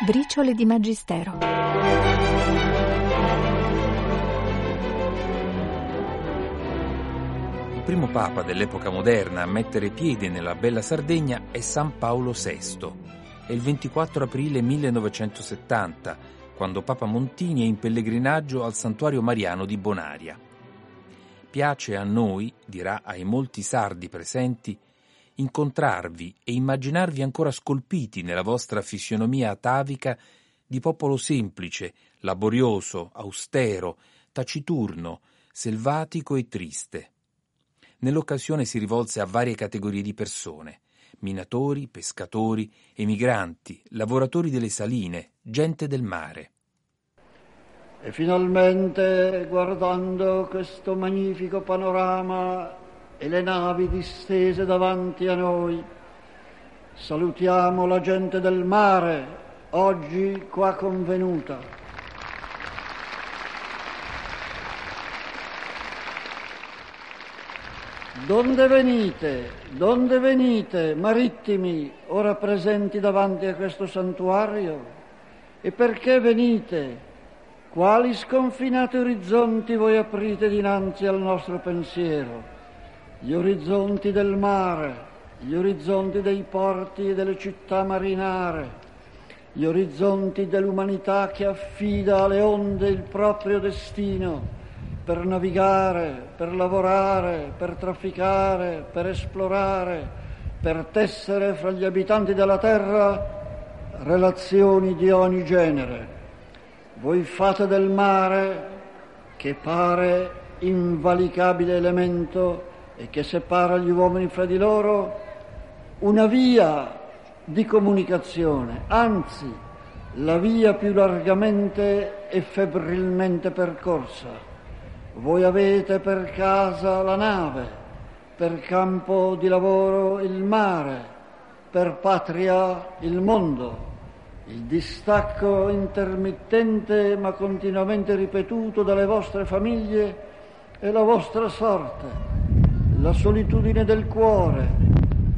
Briciole di Magistero. Il primo papa dell'epoca moderna a mettere piede nella bella Sardegna è San Paolo VI. È il 24 aprile 1970, quando Papa Montini è in pellegrinaggio al santuario mariano di Bonaria. Piace a noi, dirà ai molti sardi presenti, incontrarvi e immaginarvi ancora scolpiti nella vostra fisionomia atavica di popolo semplice, laborioso, austero, taciturno, selvatico e triste. Nell'occasione si rivolse a varie categorie di persone, minatori, pescatori, emigranti, lavoratori delle saline, gente del mare. E finalmente, guardando questo magnifico panorama e le navi distese davanti a noi. Salutiamo la gente del mare, oggi qua convenuta. Donde venite, donde venite, marittimi, ora presenti davanti a questo santuario? E perché venite? Quali sconfinati orizzonti voi aprite dinanzi al nostro pensiero? Gli orizzonti del mare, gli orizzonti dei porti e delle città marinare, gli orizzonti dell'umanità che affida alle onde il proprio destino per navigare, per lavorare, per trafficare, per esplorare, per tessere fra gli abitanti della terra relazioni di ogni genere. Voi fate del mare, che pare invalicabile elemento, e che separa gli uomini fra di loro una via di comunicazione, anzi la via più largamente e febbrilmente percorsa. Voi avete per casa la nave, per campo di lavoro il mare, per patria il mondo. Il distacco intermittente ma continuamente ripetuto dalle vostre famiglie è la vostra sorte la solitudine del cuore,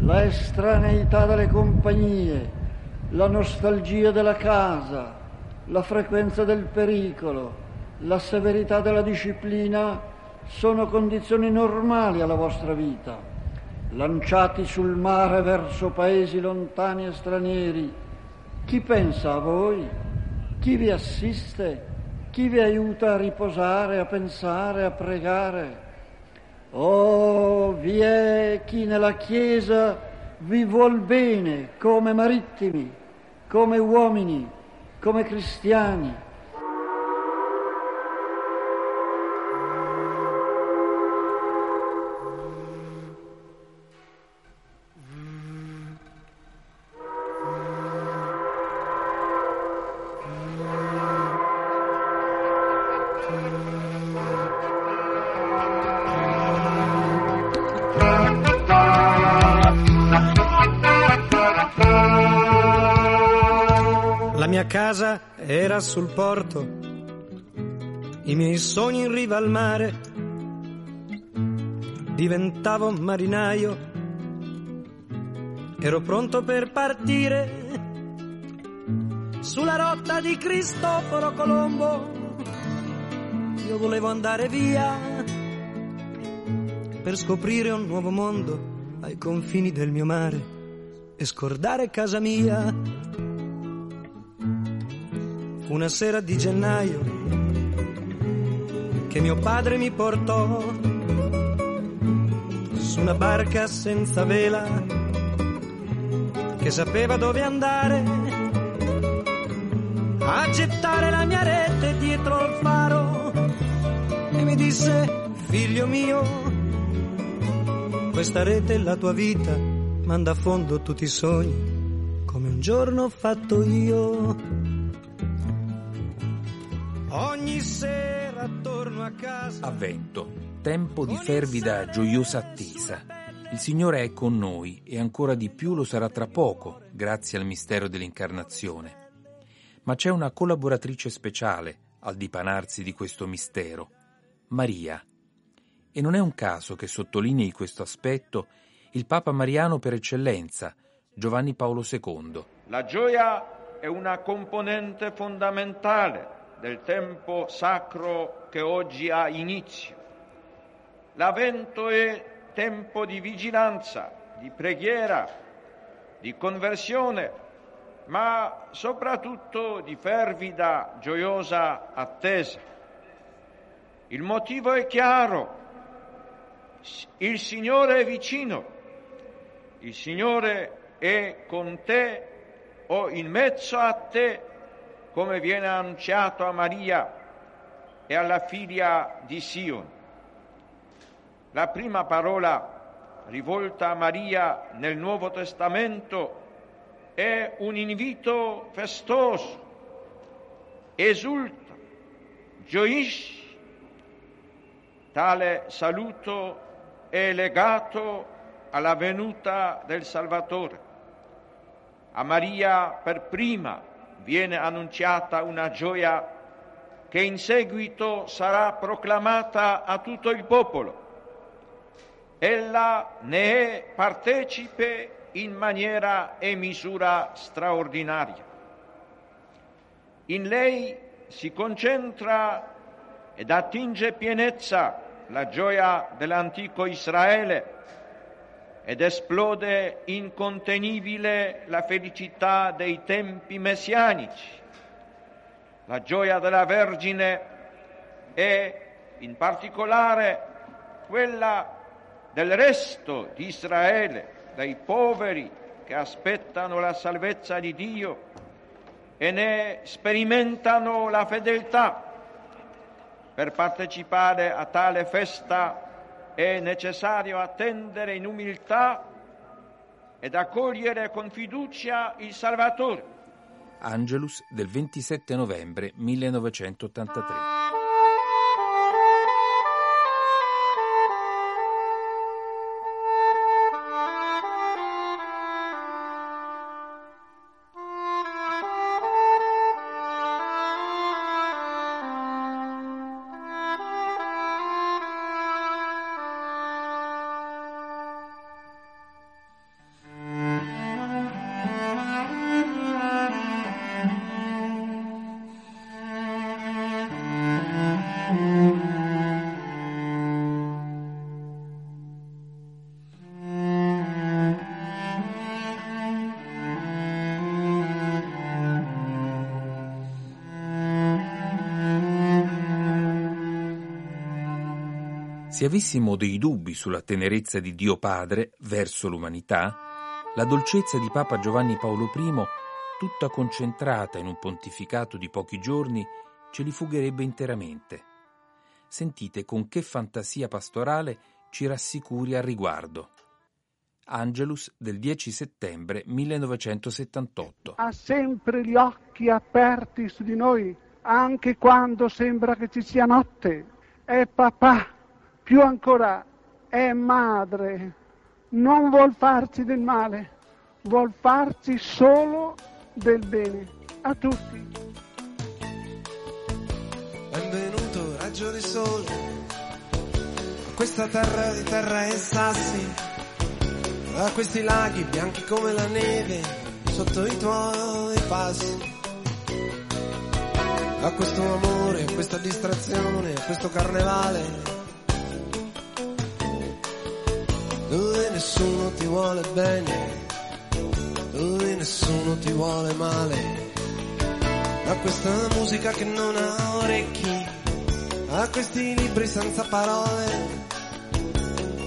la estraneità delle compagnie, la nostalgia della casa, la frequenza del pericolo, la severità della disciplina sono condizioni normali alla vostra vita. Lanciati sul mare verso paesi lontani e stranieri, chi pensa a voi? Chi vi assiste? Chi vi aiuta a riposare, a pensare, a pregare? Oh, vi è chi nella Chiesa vi vuol bene come marittimi, come uomini, come cristiani mia casa era sul porto, i miei sogni in riva al mare. Diventavo marinaio, ero pronto per partire sulla rotta di Cristoforo Colombo. Io volevo andare via per scoprire un nuovo mondo ai confini del mio mare e scordare casa mia una sera di gennaio che mio padre mi portò su una barca senza vela che sapeva dove andare a gettare la mia rete dietro al faro e mi disse figlio mio questa rete è la tua vita manda a fondo tutti i sogni come un giorno ho fatto io Ogni sera torno a casa. Avvento, tempo di fervida, gioiosa attesa. Il Signore è con noi e ancora di più lo sarà tra poco, grazie al mistero dell'incarnazione. Ma c'è una collaboratrice speciale al dipanarsi di questo mistero, Maria. E non è un caso che sottolinei questo aspetto il Papa Mariano per eccellenza, Giovanni Paolo II. La gioia è una componente fondamentale del tempo sacro che oggi ha inizio. L'avvento è tempo di vigilanza, di preghiera, di conversione, ma soprattutto di fervida, gioiosa attesa. Il motivo è chiaro, il Signore è vicino, il Signore è con te o in mezzo a te, come viene annunciato a Maria e alla figlia di Sion. La prima parola rivolta a Maria nel Nuovo Testamento è un invito festoso, esulta, gioisci. Tale saluto è legato alla venuta del Salvatore. A Maria per prima viene annunciata una gioia che in seguito sarà proclamata a tutto il popolo. Ella ne è partecipe in maniera e misura straordinaria. In lei si concentra ed attinge pienezza la gioia dell'antico Israele ed esplode incontenibile la felicità dei tempi messianici. La gioia della Vergine è in particolare quella del resto di Israele, dai poveri che aspettano la salvezza di Dio e ne sperimentano la fedeltà. Per partecipare a tale festa è necessario attendere in umiltà ed accogliere con fiducia il Salvatore. Angelus del 27 novembre 1983. Se avessimo dei dubbi sulla tenerezza di Dio Padre verso l'umanità, la dolcezza di Papa Giovanni Paolo I, tutta concentrata in un pontificato di pochi giorni, ce li fugherebbe interamente. Sentite con che fantasia pastorale ci rassicuri al riguardo. Angelus del 10 settembre 1978. Ha sempre gli occhi aperti su di noi, anche quando sembra che ci sia notte. È papà più ancora è madre, non vuol farci del male, vuol farci solo del bene a tutti. Benvenuto raggio di sole a questa terra di terra e sassi, a questi laghi bianchi come la neve sotto i tuoi passi. A questo amore, a questa distrazione, a questo carnevale nessuno ti vuole bene, dove nessuno ti vuole male. A questa musica che non ha orecchi, a questi libri senza parole.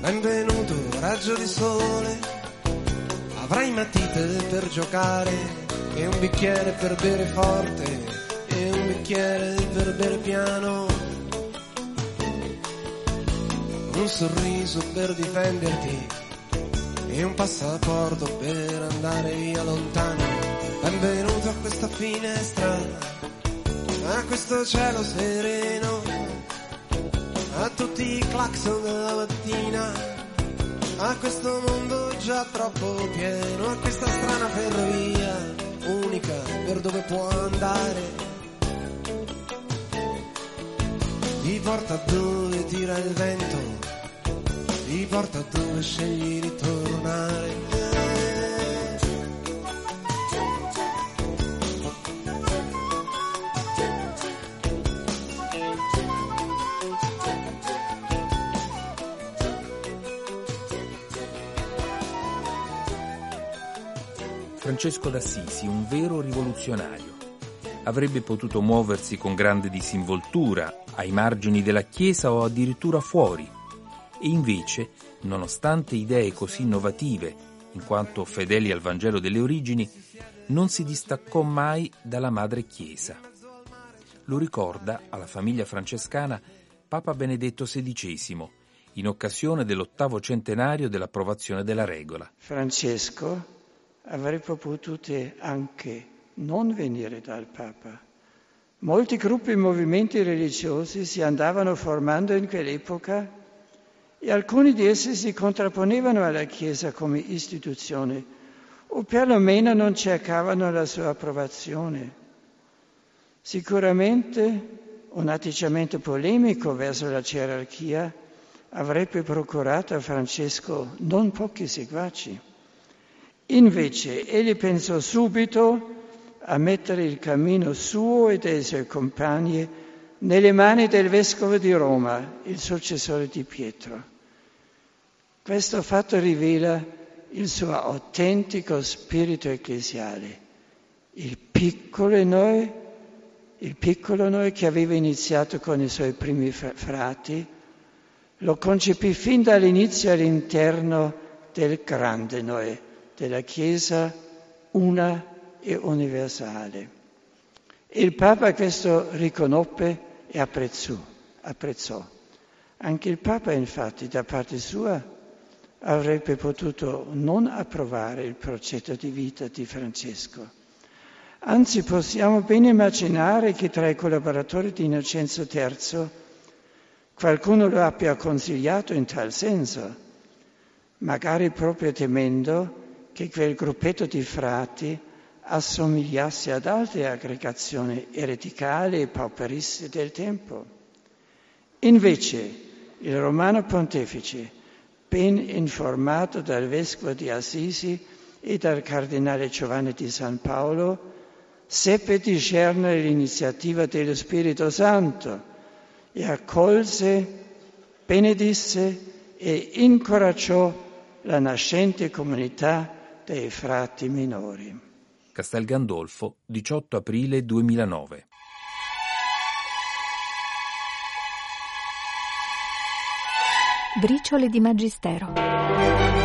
Benvenuto, raggio di sole, avrai matite per giocare e un bicchiere per bere forte e un bicchiere per bere piano un sorriso per difenderti e un passaporto per andare via lontano. Benvenuto a questa finestra, a questo cielo sereno, a tutti i clacson della mattina, a questo mondo già troppo pieno, a questa strana ferrovia unica per dove può andare. Ti porta dove tira il vento ti porta dove scegli di tornare. Francesco d'Assisi, un vero rivoluzionario. Avrebbe potuto muoversi con grande disinvoltura, ai margini della Chiesa o addirittura fuori, e invece, nonostante idee così innovative, in quanto fedeli al Vangelo delle origini, non si distaccò mai dalla madre Chiesa. Lo ricorda alla famiglia francescana Papa Benedetto XVI, in occasione dell'ottavo centenario dell'approvazione della regola. Francesco avrebbe potuto anche non venire dal Papa. Molti gruppi e movimenti religiosi si andavano formando in quell'epoca e alcuni di essi si contrapponevano alla Chiesa come istituzione o perlomeno non cercavano la sua approvazione. Sicuramente un atteggiamento polemico verso la gerarchia avrebbe procurato a Francesco non pochi seguaci. Invece egli pensò subito a mettere il cammino suo e dei suoi compagni nelle mani del vescovo di Roma, il successore di Pietro. Questo fatto rivela il suo autentico spirito ecclesiale, il piccolo noi, il piccolo noi che aveva iniziato con i suoi primi frati, lo concepì fin dall'inizio all'interno del grande noi, della Chiesa una e universale. Il Papa questo riconobbe e apprezzò. Anche il Papa infatti da parte sua avrebbe potuto non approvare il progetto di vita di Francesco. Anzi possiamo ben immaginare che tra i collaboratori di Innocenzo III qualcuno lo abbia consigliato in tal senso, magari proprio temendo che quel gruppetto di frati assomigliasse ad altre aggregazioni ereticali e pauperiste del tempo. Invece il romano pontefice, ben informato dal vescovo di Assisi e dal cardinale Giovanni di San Paolo, seppe discernere l'iniziativa dello Spirito Santo e accolse, benedisse e incoraggiò la nascente comunità dei frati minori. Castel Gandolfo, 18 aprile 2009. Briciole di Magistero.